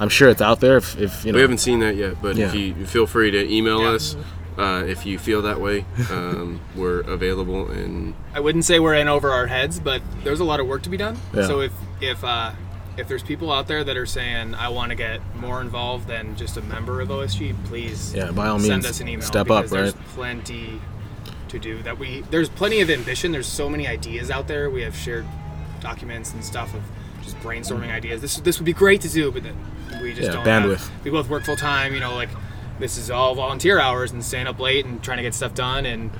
I'm sure it's out there if, if you know We haven't seen that yet, but Yeah. if you you feel free to email Yeah. us uh, if you feel that way. Um, we're available, and I wouldn't say we're in over our heads, but there's a lot of work to be done. Yeah. So if if uh, if there's people out there that are saying I want to get more involved than just a member of OSG, please yeah by all send means us an email. step up right There's plenty to do. That we there's plenty of ambition. There's so many ideas out there. We have shared documents and stuff of just brainstorming ideas. This this would be great to do, but then we just Yeah, don't bandwidth. Have, we both work full time. You know, like this is all volunteer hours and staying up late and trying to get stuff done and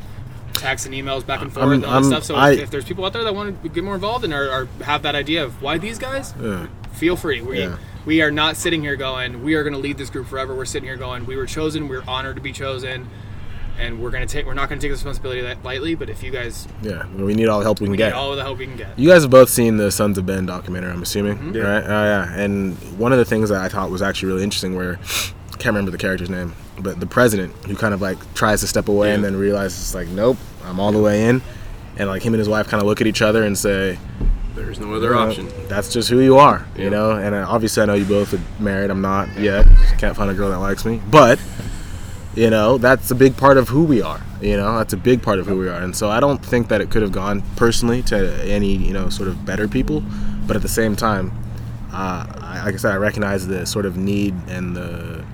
texts and emails back and forth I'm- and all I'm- stuff. So I- if, if there's people out there that want to get more involved and are, are have that idea of why these guys, yeah. feel free. We Yeah. we are not sitting here going, we are going to lead this group forever. We're sitting here going, we were chosen. We're honored to be chosen, and we're going to take. We're not going to take this responsibility that lightly. But if you guys yeah we need all the help we can we get all the help we can get. You guys have both seen the Sons of Ben documentary, I'm assuming, Mm-hmm. Yeah. right? Oh yeah. And one of the things that I thought was actually really interesting, where I can't remember the character's name, but the president who kind of like tries to step away and then realizes like, nope, I'm all the way in, and like him and his wife kind of look at each other and say, there's no other "Uh, option. That's just who you are, Yeah. you know. And uh, obviously, I know you both are married. I'm not yet. Can't find a girl that likes me, but you know that's a big part of who we are. You know, that's a big part of who we are. And so I don't think that it could have gone personally to any you know sort of better people, but at the same time, uh, I, like I said, I recognize the sort of need and the.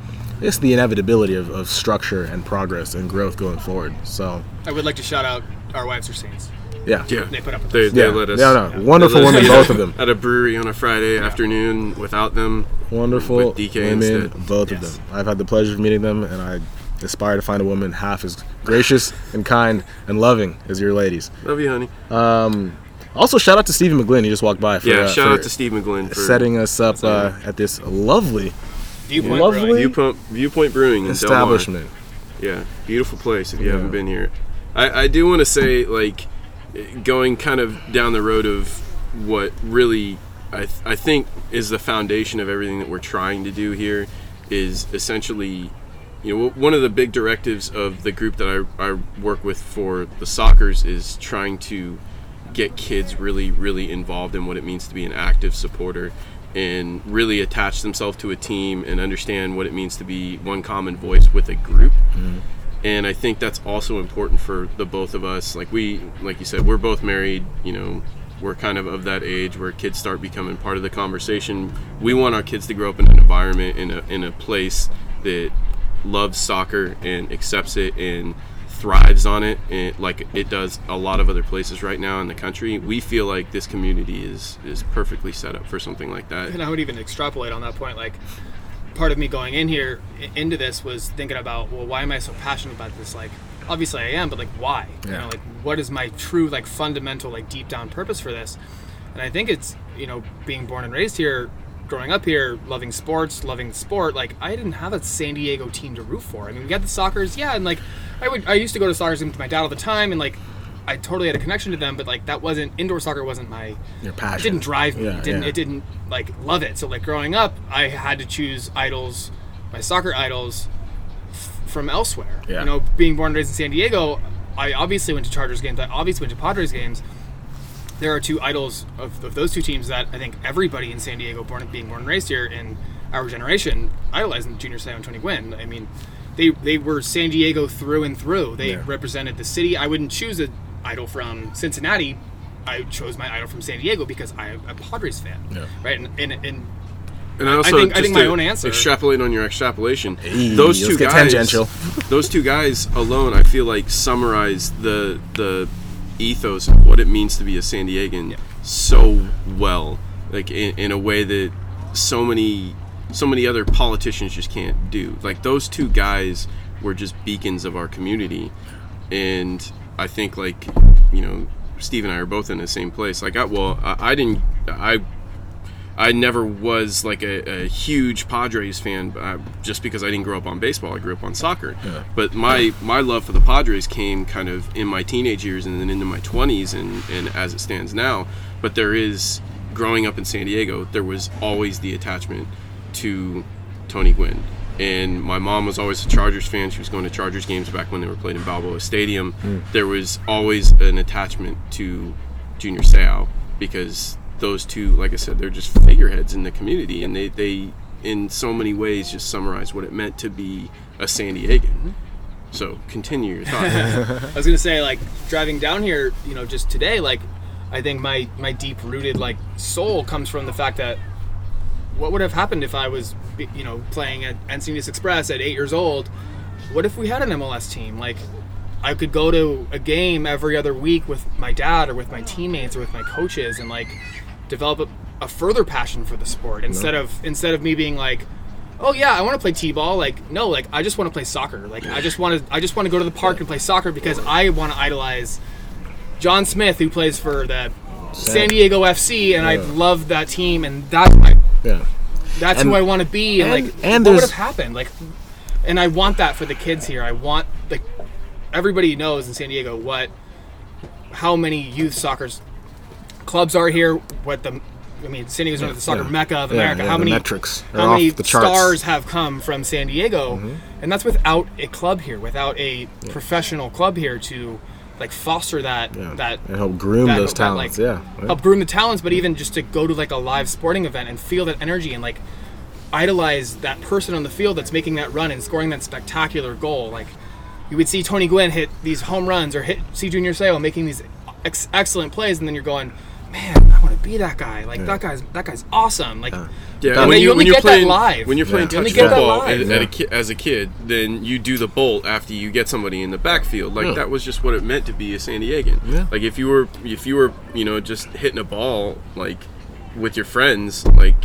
I guess the inevitability of, of structure and progress and growth going forward. So, I would like to shout out our wives are saints. yeah. Yeah, They put up with they, us. they Yeah, let us. yeah, no, they wonderful let us women, get both of them. At a brewery on a Friday afternoon without them. wonderful With DK women, instead. both of them. I've had the pleasure of meeting them, and I aspire to find a woman half as gracious and kind and loving as your ladies. Love you, honey. Um, also, shout out to Stephen McGlynn. He just walked by. For, yeah, uh, shout for out to Steve McGlynn for setting us up uh, at this lovely Viewpoint Lovely Brewing. Viewpoint, Viewpoint Brewing in establishment. Yeah, beautiful place if you Yeah. haven't been here. I, I do want to say, like, going kind of down the road of what really I, th- I think is the foundation of everything that we're trying to do here is essentially, you know, one of the big directives of the group that I, I work with for the Sockers is trying to get kids really, really involved in what it means to be an active supporter and really attach themselves to a team and understand what it means to be one common voice with a group mm-hmm. and I think that's also important for the both of us. Like we, like you said, we're both married. You know, we're kind of of that age where kids start becoming part of the conversation. We want our kids to grow up in an environment in a in a place that loves soccer and accepts it and thrives on it, and like it does a lot of other places right now in the country. We feel like this community is is perfectly set up for something like that. and I would even extrapolate on that point. Like, part of me going in here into this was thinking about, well, why am I so passionate about this? Like, obviously I am, but like, why? You Yeah. know, like, what is my true, like, fundamental, like, deep down purpose for this? And I think it's, you know, being born and raised here, growing up here, loving sports, loving the sport. Like, I didn't have a San Diego team to root for. I mean, we got the Sockers, yeah, and like, I would, I used to go to soccer games with my dad all the time, and like. I totally had a connection to them, but like that wasn't indoor soccer wasn't my Your passion. it didn't drive me. Yeah, it didn't. yeah. It didn't like love it. So like growing up, I had to choose idols, my soccer idols, f- from elsewhere. Yeah. You know, being born and raised in San Diego, I obviously went to Chargers games. I obviously went to Padres games. There are two idols of, of those two teams that I think everybody in San Diego, born being born and raised here in our generation, idolized in Junior Seau and Tony Gwynn. I mean, they they were San Diego through and through. They Yeah. represented the city. I wouldn't choose an idol from Cincinnati I chose my idol from San Diego because I'm a Padres fan, Yeah. right? And, and, and And I also think- I think my own answer- Extrapolate on your extrapolation. Hey, those two guys, tangential. those two guys alone, I feel like summarize the the ethos of what it means to be a San Diegan so well, like in, in a way that so many so many other politicians just can't do. Like those two guys were just beacons of our community, and I think like you know Steve and I are both in the same place. Like I well I, I didn't I I never was like a, a huge Padres fan, uh, just because I didn't grow up on baseball. I grew up on soccer. Yeah. But my my love for the Padres came kind of in my teenage years and then into my 20s and, and as it stands now. But there is growing up in San Diego, there was always the attachment to Tony Gwynn. And my mom was always a Chargers fan. She was going to Chargers games back when they were played in Balboa Stadium. There was always an attachment to Junior Seau because those two, like I said, they're just figureheads in the community, and they, they in so many ways just summarize what it meant to be a San Diegan. Mm-hmm. So continue your thought. I was gonna say like driving down here, you know, just today, like I think my my deep rooted like soul comes from the fact that what would have happened if I was, you know, playing at Encinitas Express at eight years old? What if we had an MLS team? Like, I could go to a game every other week with my dad or with my teammates or with my coaches and like develop a, a further passion for the sport instead of instead of me being like oh yeah, I want to play t-ball. Like no, like I just want to play soccer. Like I just want to I just want to go to the park and play soccer because I want to idolize John Smith who plays for the San Diego FC and I love that team and that's my Yeah. that's And- who I want to be and, and- like and what would have happened like and I want that for the kids here. I want like everybody knows in San Diego what how many youth soccer clubs are here, what the I mean, San Diego's one of the soccer yeah. mecca of Yeah, America. yeah, how many metrics how many the. Mm-hmm. stars have come from San Diego? And that's without a club here, without a professional club here to like foster that Yeah. that and help groom that- those that, talents. like, yeah. yeah. help groom the talents, but even just to go to like a live sporting event and feel that energy and like idolize that person on the field that's making that run and scoring that spectacular goal. Like you would see Tony Gwynn hit these home runs or hit see Junior Seau making these ex- excellent plays, and then you're going, man, I want to be that guy. Like that guy's that guy's awesome. Like Yeah, And when you only when you're get that playing live. when you're playing Yeah. Touch get football live. at, Yeah. a ki- as a kid, then you do the bolt after you get somebody in the backfield. Like Yeah. that was just what it meant to be a San Diegan. Yeah. Like if you were if you were you know just hitting a ball like with your friends, like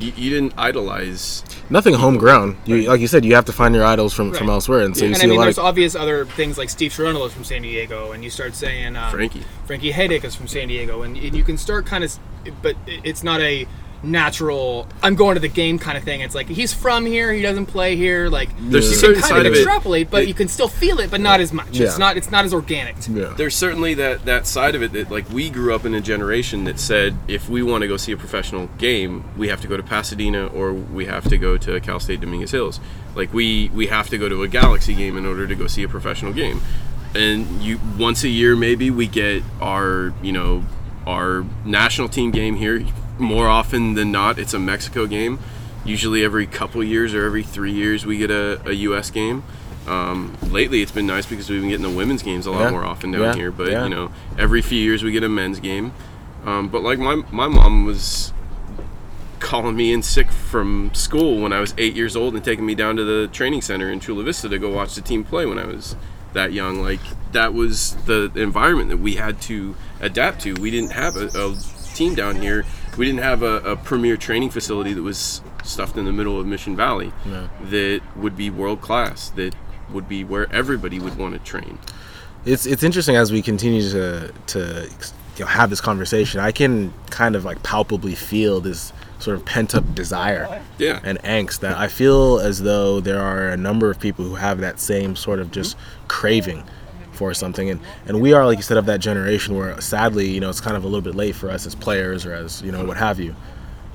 you, you didn't idolize. Nothing homegrown. You, like you said, you have to find your idols from, from elsewhere, and so you and see I mean, a lot there's of obvious other things like Steve Cherundolo is from San Diego, and you start saying um, Frankie. Frankie Hejduk is from San Diego, and, and you can start kind of, but it's not a natural. I'm going to the game kind of thing. It's like he's from here, he doesn't play here. Like There's Yeah. a you certain can kind side of of it. extrapolate, but that- you can still feel it, but not as much. Yeah. It's not. It's not as organic. to me. yeah. There's certainly that that side of it that like we grew up in a generation that said if we want to go see a professional game, we have to go to Pasadena or we have to go to Cal State Dominguez Hills. Like we we have to go to a Galaxy game in order to go see a professional game. And you once a year maybe we get our, you know, our national team game here. More often than not, it's a Mexico game. Usually every couple years or every three years we get a, a U.S. game. Um, lately, it's been nice because we've been getting the women's games a lot Yeah. more often down Yeah. here. But Yeah. you know, every few years we get a men's game. Um, but like my my mom was calling me in sick from school when I was eight years old and taking me down to the training center in Chula Vista to go watch the team play when I was that young. Like that was the environment that we had to adapt to. We didn't have a, a team down here. We didn't have a, a premier training facility that was stuffed in the middle of Mission Valley No. that would be world class. That would be where everybody would want to train. it's it's interesting as we continue to to you know, have this conversation. I can kind of like palpably feel this sort of pent up desire Yeah. and angst that I feel as though there are a number of people who have that same sort of just craving for something. And and we are like you said of that generation where sadly you know it's kind of a little bit late for us as players or as you know what have you.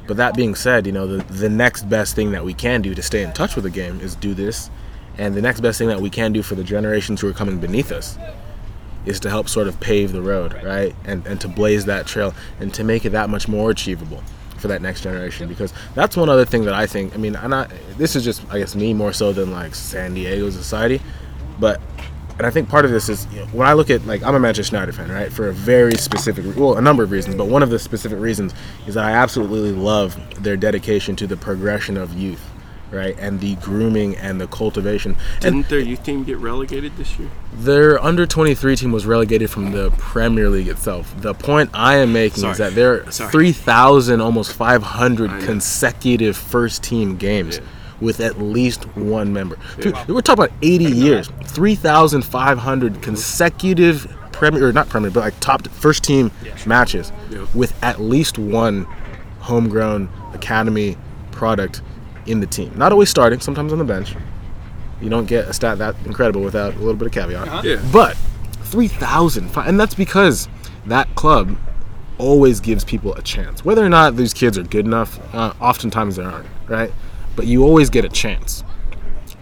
But that being said you know the, the next best thing that we can do to stay in touch with the game is do this. And the next best thing that we can do for the generations who are coming beneath us is to help sort of pave the road, right? And and to blaze that trail and to make it that much more achievable for that next generation. Because that's one other thing that I think I mean I'm not this is just I guess me more so than like San Diego society. But and I think part of this is you know, when I look at like I'm a Manchester United fan, right? For a very specific, well, a number of reasons, but one of the specific reasons is that I absolutely love their dedication to the progression of youth, right, and the grooming and the cultivation. And Didn't their youth team get relegated this year? their under 23 team was relegated from the Premier League itself. The point I am making is that there are 3,000, almost 500 consecutive first team games. Yeah. With at least one member, Dude, we're talking about 80 years, 3,500 consecutive Premier or not Premier, but like top first team matches Yeah. with at least one homegrown academy product in the team. Not always starting, sometimes on the bench. You don't get a stat that incredible without a little bit of caveat. Uh-huh. Yeah. But 3,000, and that's because that club always gives people a chance. Whether or not these kids are good enough, uh, oftentimes they aren't, right? But you always get a chance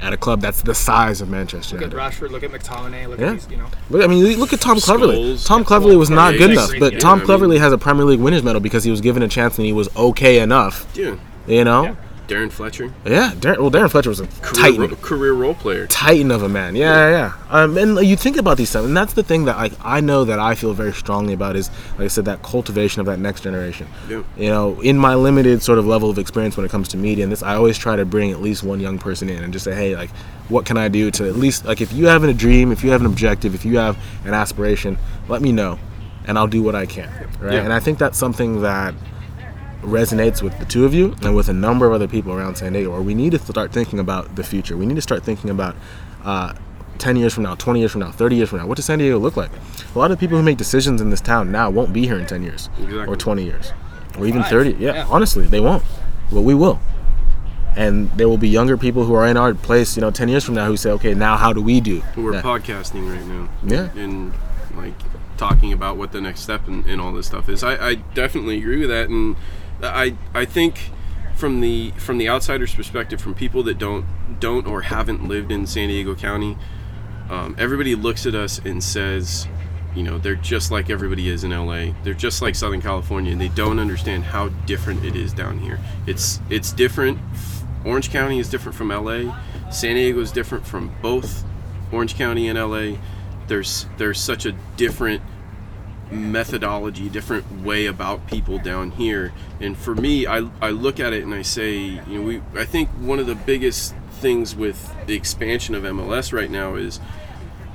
at a club that's the size of Manchester Look at Rashford. Look at McTominay. Look Yeah. at these. You know. Look, I mean, look at Tom Cleverley. Tom Cleverley was not good enough, but yeah, Tom I Cleverley mean- has a Premier League winners medal because he was given a chance and he was okay enough. Yeah. You know? Yeah. Darren Fletcher, Yeah. Darren, well, Darren Fletcher was a career, titan. ro- career role player. titan of a man. Yeah, yeah. yeah. Um, and you think about these stuff, and that's the thing that like I know that I feel very strongly about is, like I said, that cultivation of that next generation. Yeah. You know, in my limited sort of level of experience when it comes to media and this, I always try to bring at least one young person in and just say, hey, like, what can I do to at least like if you have a dream, if you have an objective, if you have an aspiration, let me know, and I'll do what I can. Right. Yeah. And I think that's something that resonates with the two of you and with a number of other people around San Diego, where we need to start thinking about the future. We need to start thinking about uh, 10 years from now, 20 years from now, 30 years from now. What does San Diego look like? A lot of people who make decisions in this town now won't be here in 10 years Exactly. or 20 years or even Five. 30. Yeah, Yeah. honestly, they won't. But we will. And there will be younger people who are in our place, you know, 10 years from now who say, okay, now how do we do? We're that? podcasting right now. Yeah. And like talking about what the next step and, and all this stuff is. I, I definitely agree with that, and I I think from the from the outsider's perspective, from people that don't don't or haven't lived in San Diego County, um, everybody looks at us and says, you know, they're just like everybody is in LA. They're just like Southern California, and they don't understand how different it is down here. It's it's different. Orange County is different from LA. San Diego is different from both Orange County and LA. There's there's such a different methodology, different way about people down here. And for me, I, I look at it and I say, you know, we I think one of the biggest things with the expansion of MLS right now is,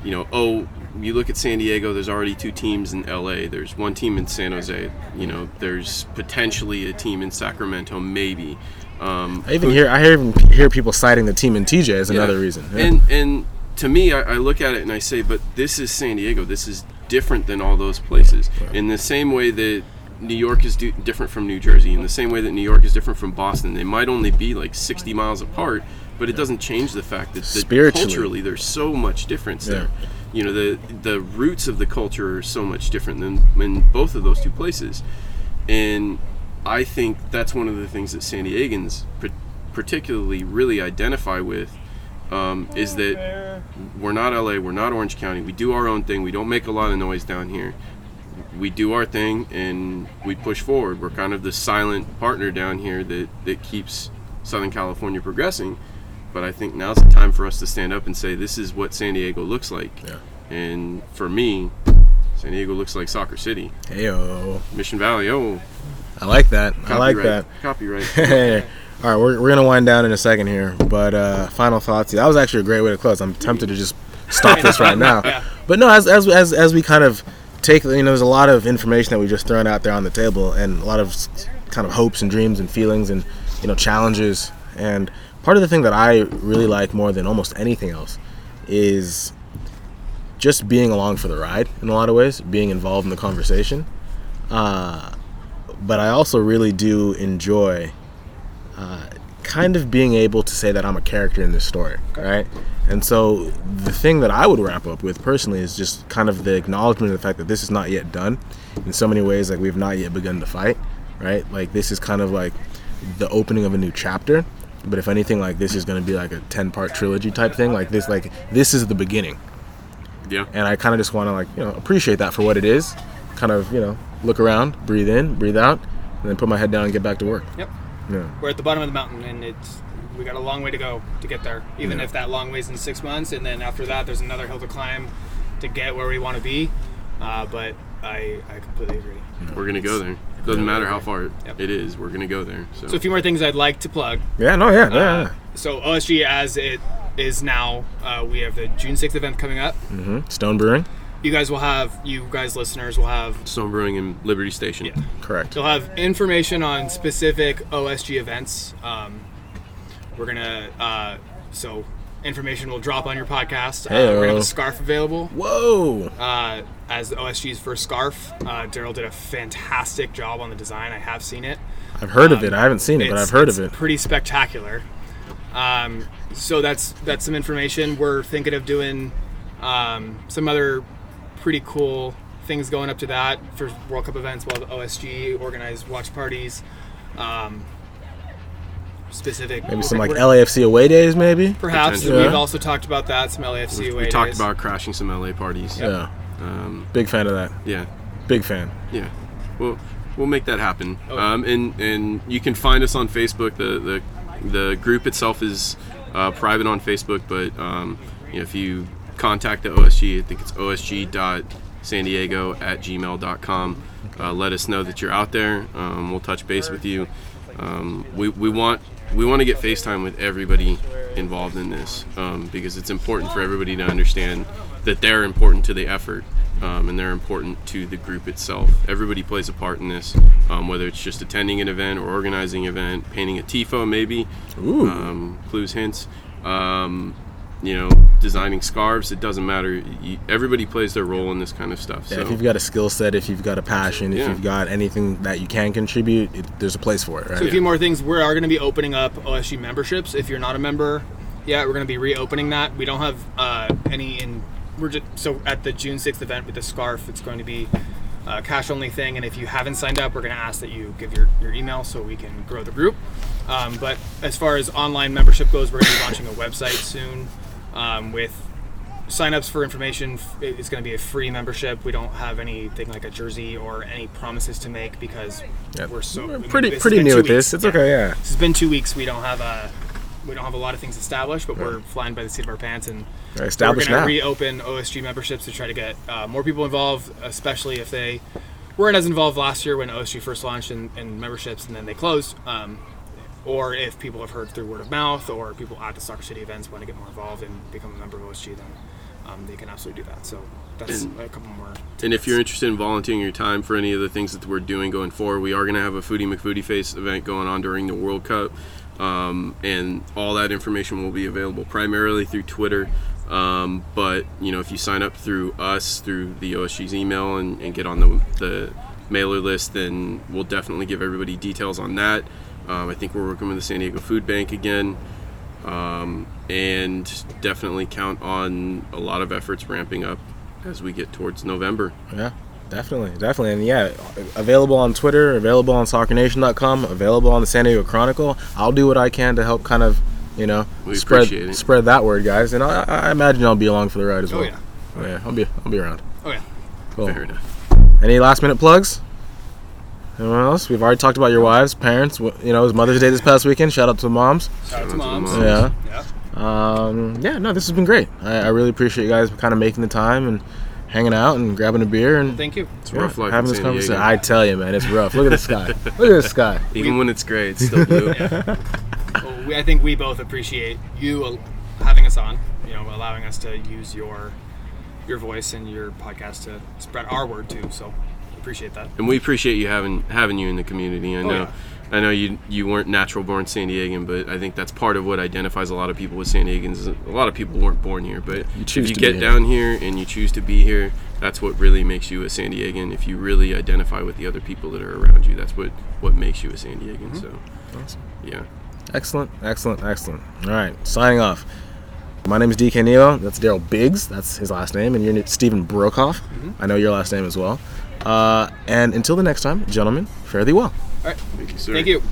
you know, oh, you look at San Diego, there's already two teams in LA. There's one team in San Jose. You know, there's potentially a team in Sacramento, maybe. Um, I even hear I even hear people citing the team in TJ as another yeah. reason. Yeah. And and to me, I, I look at it and I say, but this is San Diego. This is different than all those places. In the same way that New York is do- different from New Jersey, in the same way that New York is different from Boston, they might only be like 60 miles apart, but it doesn't change the fact that, that Spiritually. culturally there's so much difference Yeah. there. You know, the the roots of the culture are so much different than in both of those two places, and I think that's one of the things that San Diegans particularly really identify with um, is that we're not LA, we're not Orange County. We do our own thing. We don't make a lot of noise down here. We do our thing and we push forward. We're kind of the silent partner down here that, that keeps Southern California progressing. But I think now's the time for us to stand up and say this is what San Diego looks like. Yeah. And for me, San Diego looks like Soccer City. Heyo. Mission Valley, oh, I like that. I like copyright. that. Copyright. All right, we're, we're gonna wind down in a second here, but uh, final thoughts. That was actually a great way to close. I'm tempted to just stop this right now, Yeah. but no, as, as as as we kind of take, you know, there's a lot of information that we just thrown out there on the table, and a lot of kind of hopes and dreams and feelings and you know challenges. And part of the thing that I really like more than almost anything else is just being along for the ride in a lot of ways, being involved in the conversation. Uh, but I also really do enjoy uh, kind of being able to say that I'm a character in this story, right? And so the thing that I would wrap up with personally is just kind of the acknowledgement of the fact that this is not yet done. In so many ways, like we've not yet begun the fight, right? Like this is kind of like the opening of a new chapter. But if anything, like this is going to be like a ten part trilogy type thing. Like this, like this is the beginning yeah. and I kind of just want to like you know appreciate that for what it is. Kind of you know look around, breathe in, breathe out, and then put my head down and get back to work. Yep. Yeah, We're at the bottom of the mountain, and it's we got a long way to go to get there. Even Yeah. if that long way's in six months, and then after that, there's another hill to climb to get where we want to be. Uh, but I, I completely agree. We're gonna go there. Doesn't matter how far Yep. it is. We're gonna go there. So, So a few more things I'd like to plug. Yeah, no, yeah, yeah. Uh, so OSG as it is now, uh, we have the June 6th event coming up. hmm Stone Brewing, You guys will have, you guys listeners will have Stone Brewing in Liberty Station. Yeah. correct. You'll have information on specific OSG events. Um, we're gonna uh, so information will drop on your podcast. Uh, we're gonna have a scarf available Whoa. uh, as the OSG's first scarf. Uh, Daryl did a fantastic job on the design. I have seen it. I've heard of Um, it. I haven't seen it, but I've heard it's of it. Pretty spectacular. Um, so that's that's some information. We're thinking of doing um, some other pretty cool things going up to that for World Cup events. While the OSG organized watch parties, um, specific Maybe some like LAFC away days, maybe. Perhaps Potentially. we've also talked about that. Some LAFC We, away we talked days. about crashing some LA parties. Yeah. Um, Big fan of that. yeah. Big fan. Yeah, we'll we'll make that happen. Oh. Um, and and you can find us on Facebook. The the the group itself is uh, private on Facebook, but um, you know, if you contact the OSG, I think it's osg.sandiego at gmail.com. Uh, let us know that you're out there. Um, we'll touch base with you. Um, we, we want we want to get FaceTime with everybody involved in this um, because it's important for everybody to understand that they're important to the effort um, and they're important to the group itself. Everybody plays a part in this, um, whether it's just attending an event or organizing an event, painting a tifo maybe, um, clues, hints, um, you know, designing scarves. It doesn't matter. You, everybody plays their role in this kind of stuff. Yeah, so if you've got a skill set, if you've got a passion, if Yeah. you've got anything that you can contribute, it, there's a place for it, right? So a few more things. We are going to be opening up OSG memberships. If you're not a member yeah, we're going to be reopening that. We don't have uh, any in. We're just so at the June 6th event with the scarf. It's going to be a cash only thing. And if you haven't signed up, we're going to ask that you give your, your email so we can grow the group. Um, but as far as online membership goes, we're going to be launching a website soon um, with signups for information. It's going to be a free membership. We don't have anything like a jersey or any promises to make because Yep. we're so We're pretty this pretty new at this. It's Yeah. okay, yeah. Has been two weeks. We don't have a we don't have a lot of things established, but we're flying by the seat of our pants and we're going to reopen OSG memberships to try to get uh, more people involved, especially if they weren't as involved last year when OSG first launched in, in memberships and then they closed. Um, or if people have heard through word of mouth, or people at the Soccer City events want to get more involved and become a member of OSG, then um, they can absolutely do that. So that's And- a couple more. And if you're interested in volunteering your time for any of the things that we're doing going forward, we are going to have a Foodie McFoodie Face event going on during the World Cup. Um, and all that information will be available primarily through Twitter. Um, but, you know, if you sign up through us, through the OSG's email, and, and get on the, the mailer list, then we'll definitely give everybody details on that. Um, I think we're working with the San Diego Food Bank again. Um, and definitely count on a lot of efforts ramping up as we get towards November. Yeah, definitely, definitely, and yeah, available on Twitter, available on SoccerNation.com, available on the San Diego Chronicle. I'll do what I can to help kind of, you know, We spread it. spread that word, guys. And I, I imagine I'll be along for the ride as Oh well. yeah, Oh, yeah, I'll be I'll be around. oh yeah. Cool. Fair enough. Any last minute plugs? Anyone else? We've already talked about your wives, parents. You know, it was Mother's Day this past weekend. Shout out to the moms. Shout out to to the moms. moms. Yeah. Yeah. Um, yeah, no, this has been great. I, I really appreciate you guys kind of making the time and hanging out and grabbing a beer and Thank you. It's a rough life having in this San conversation. Diego. I tell you, man, it's rough. Look at the sky. Look at the sky. Even when it's gray, it's still blue. Well, we, I think we both appreciate you having us on. You know, allowing us to use your your voice and your podcast to spread our word too. So appreciate that. and we appreciate you having having you in the community. I know, yeah. I know you you weren't natural born San Diegan, but I think that's part of what identifies a lot of people with San Diegans. A lot of people weren't born here, but You choose if you to get be here. down here and you choose to be here, that's what really makes you a San Diegan. If you really identify with the other people that are around you, that's what what makes you a San Diegan. Mm-hmm. So, yeah. Excellent, excellent, excellent. All right, signing off. My name is DK Neo. That's Daryl Biggs. That's his last name. And you're Stephen Brokoff. I know your last name as well. Uh, and until the next time, gentlemen, fare thee well. All right. Thank you, sir. Thank you.